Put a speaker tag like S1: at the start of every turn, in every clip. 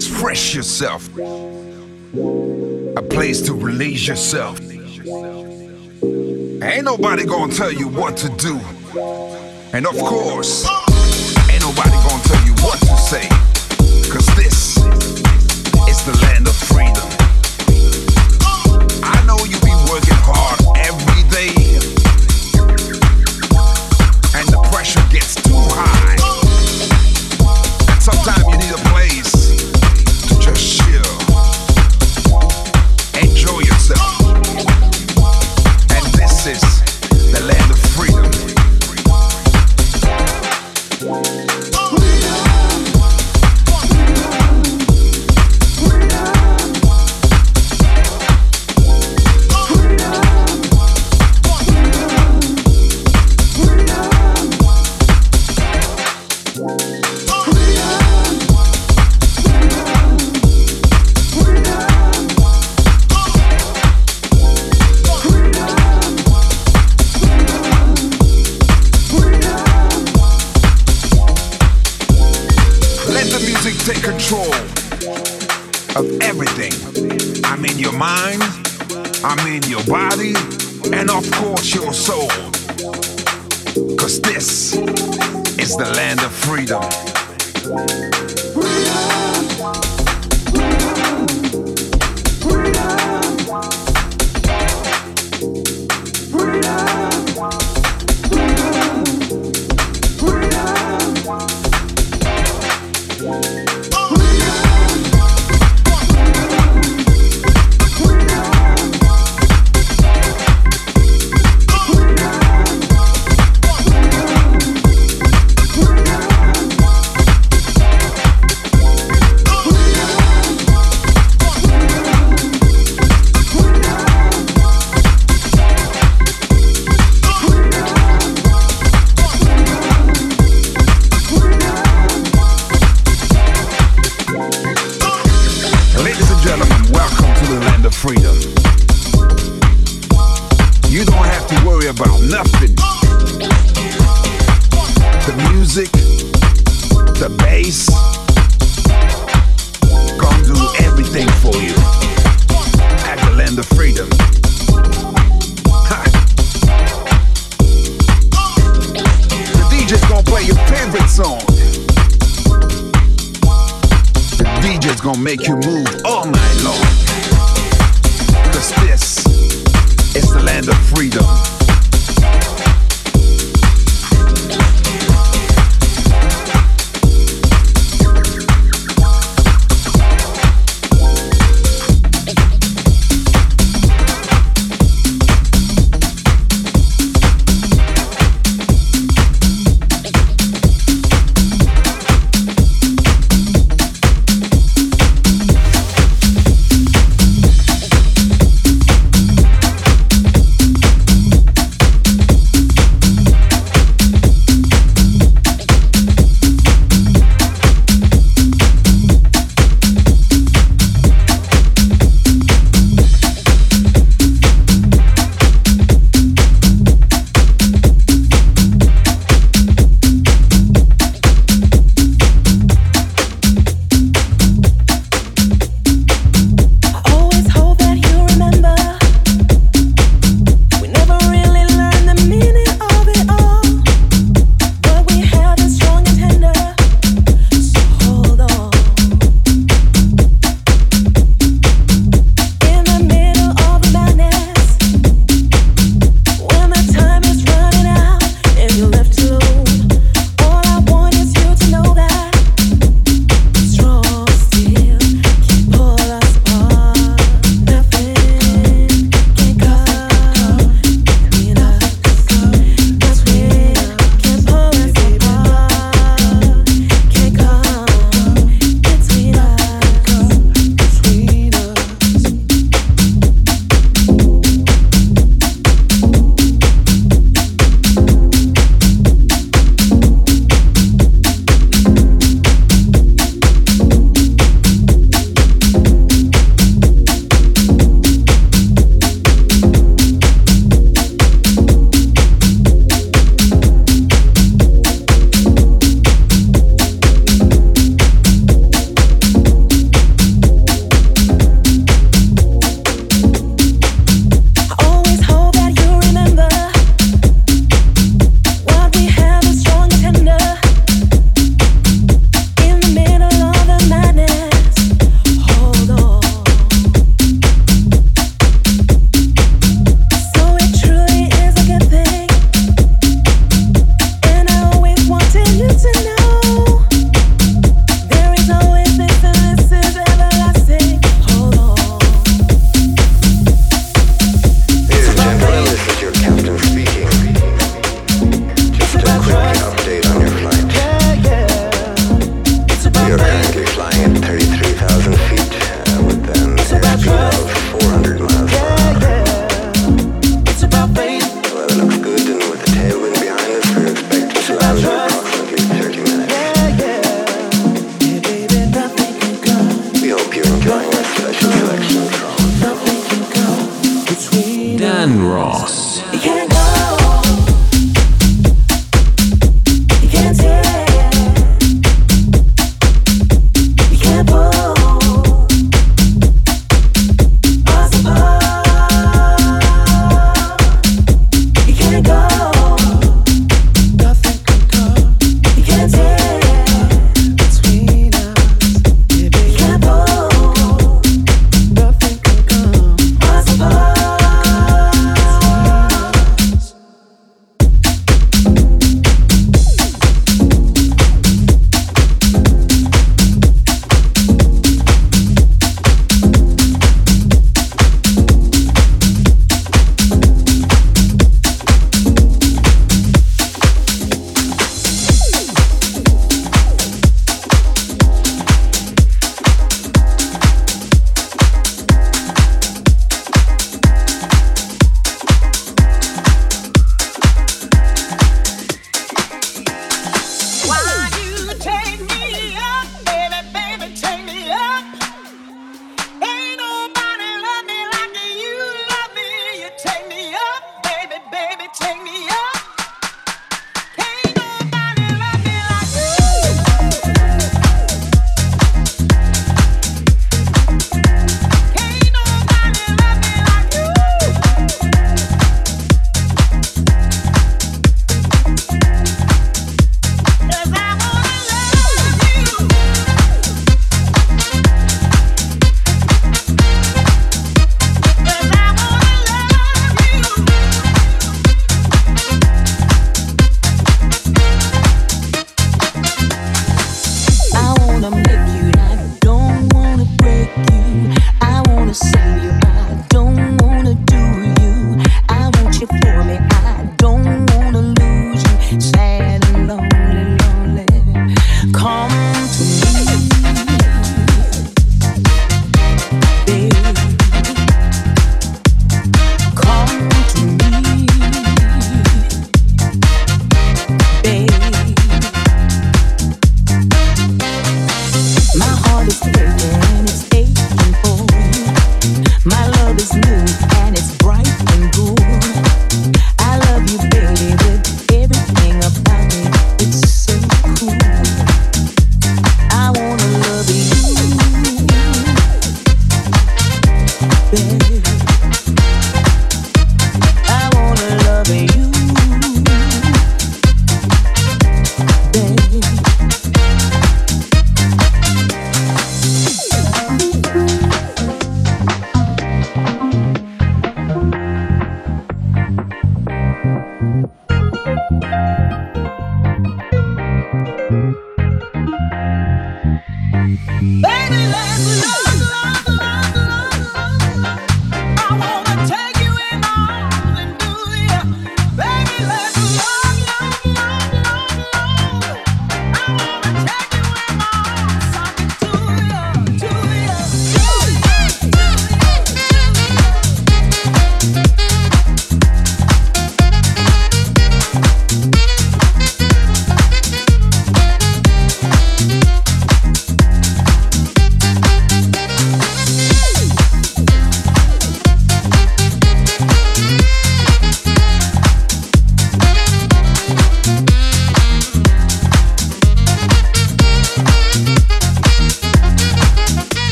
S1: express yourself, a place to release yourself. Ain't nobody gonna tell you what to do. And of course, ain't nobody gonna tell you what to say. Cause this is the land of freedom.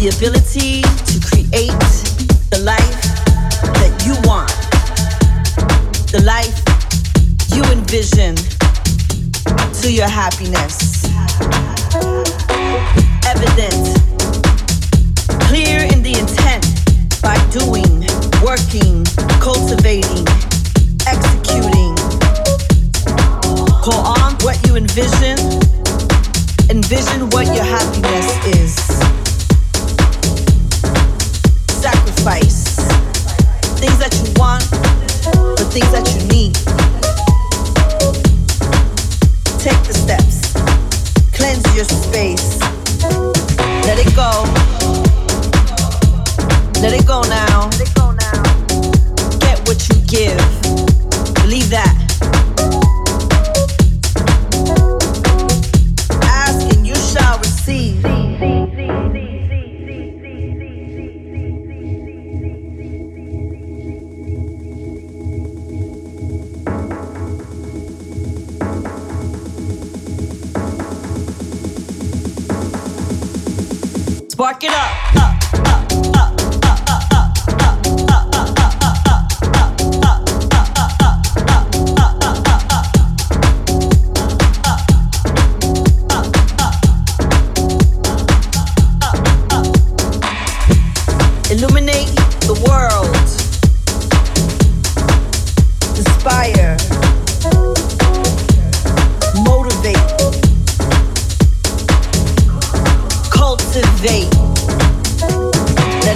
S1: the ability to create the life that you want, the life you envision to your happiness. Evident, clear in the intent by doing, working, cultivating, executing. On what you envision, envision what your happiness is sacrifice things that you want, the things that you need. Take the steps, cleanse your space, let it go. Let it go now. Get what you give. Believe
S2: that.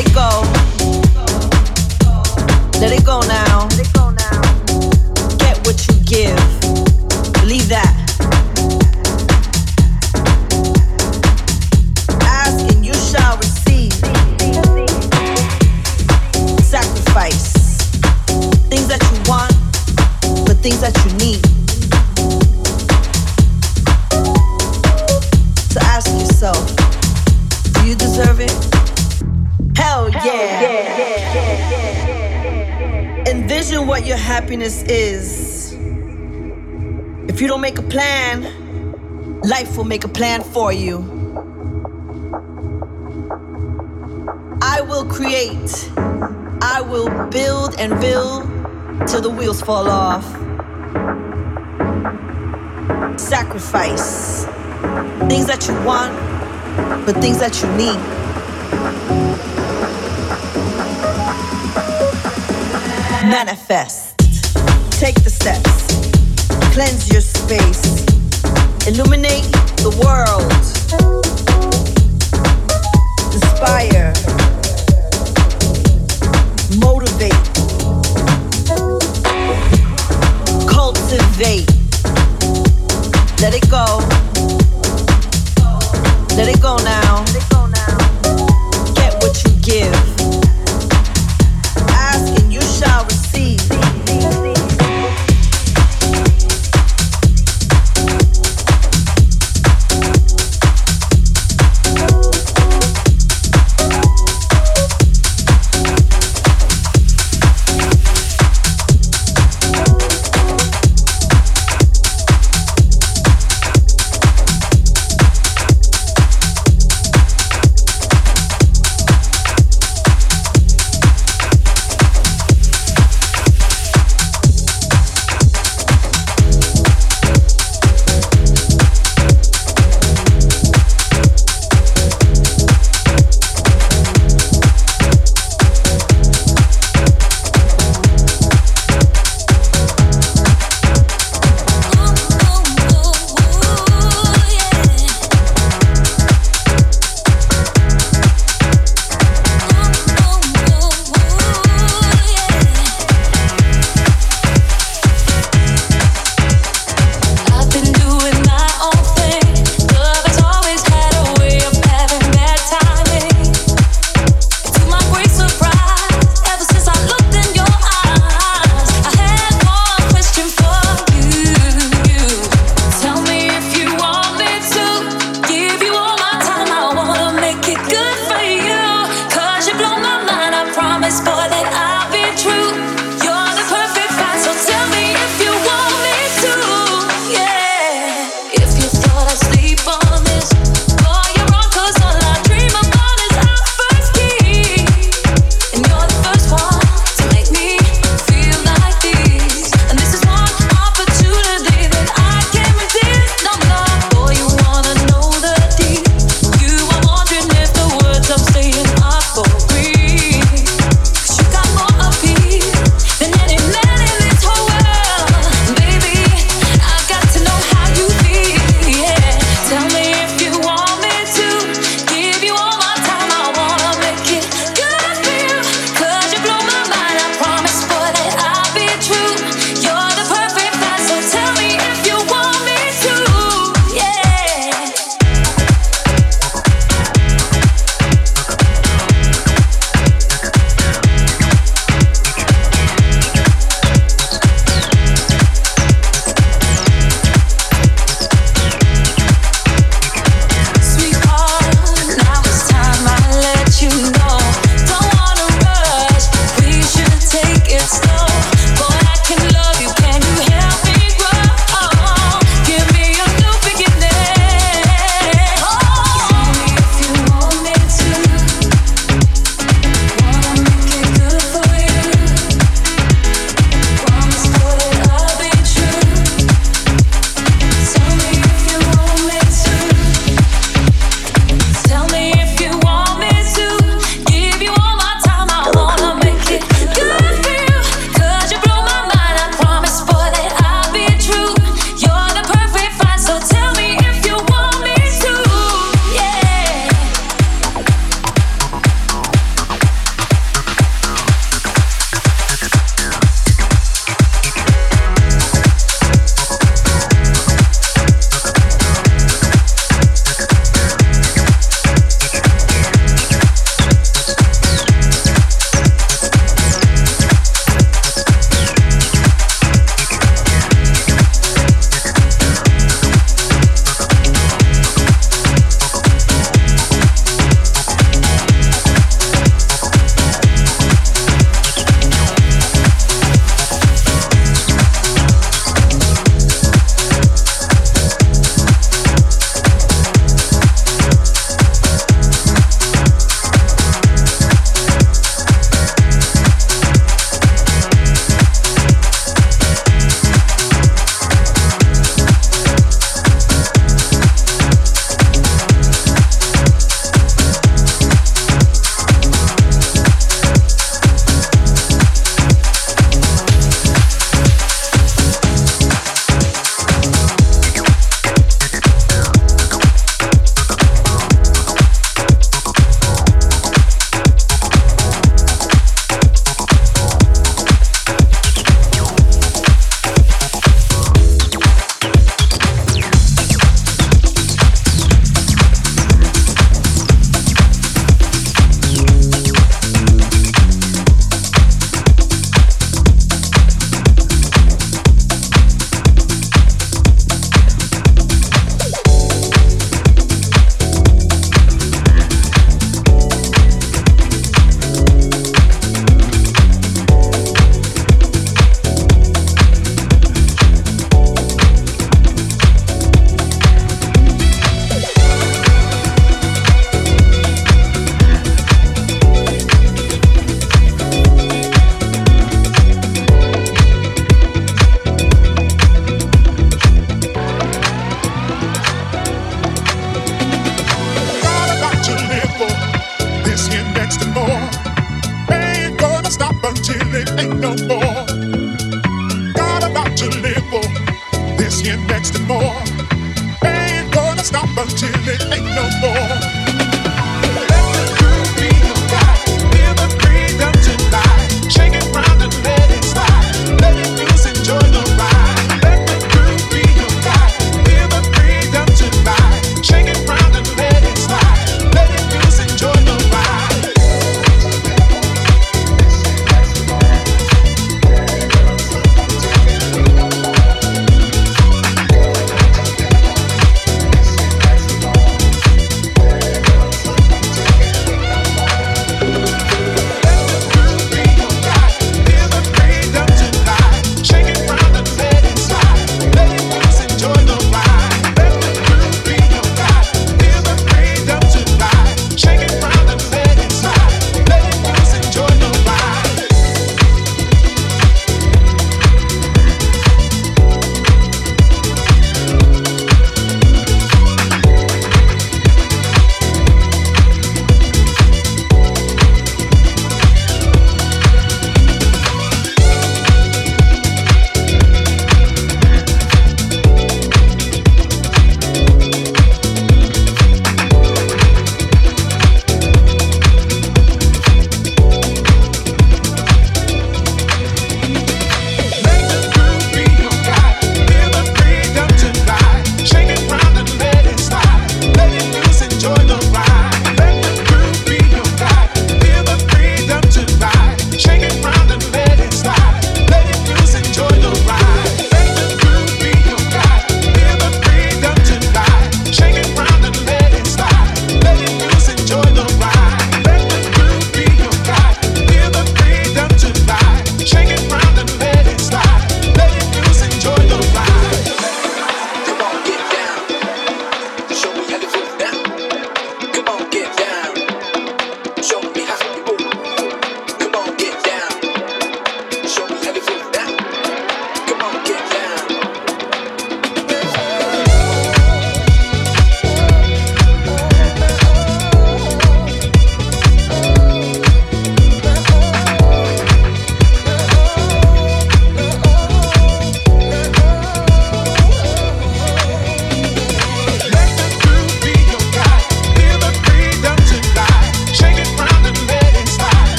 S2: let it go. make a plan for you. I will create, I will build and build till the wheels fall off. Sacrifice things that you want, but things that you need. Manifest. Take the steps. Cleanse your space. Illuminate the world. Inspire. Motivate. Cultivate. Let it go. Let it go now.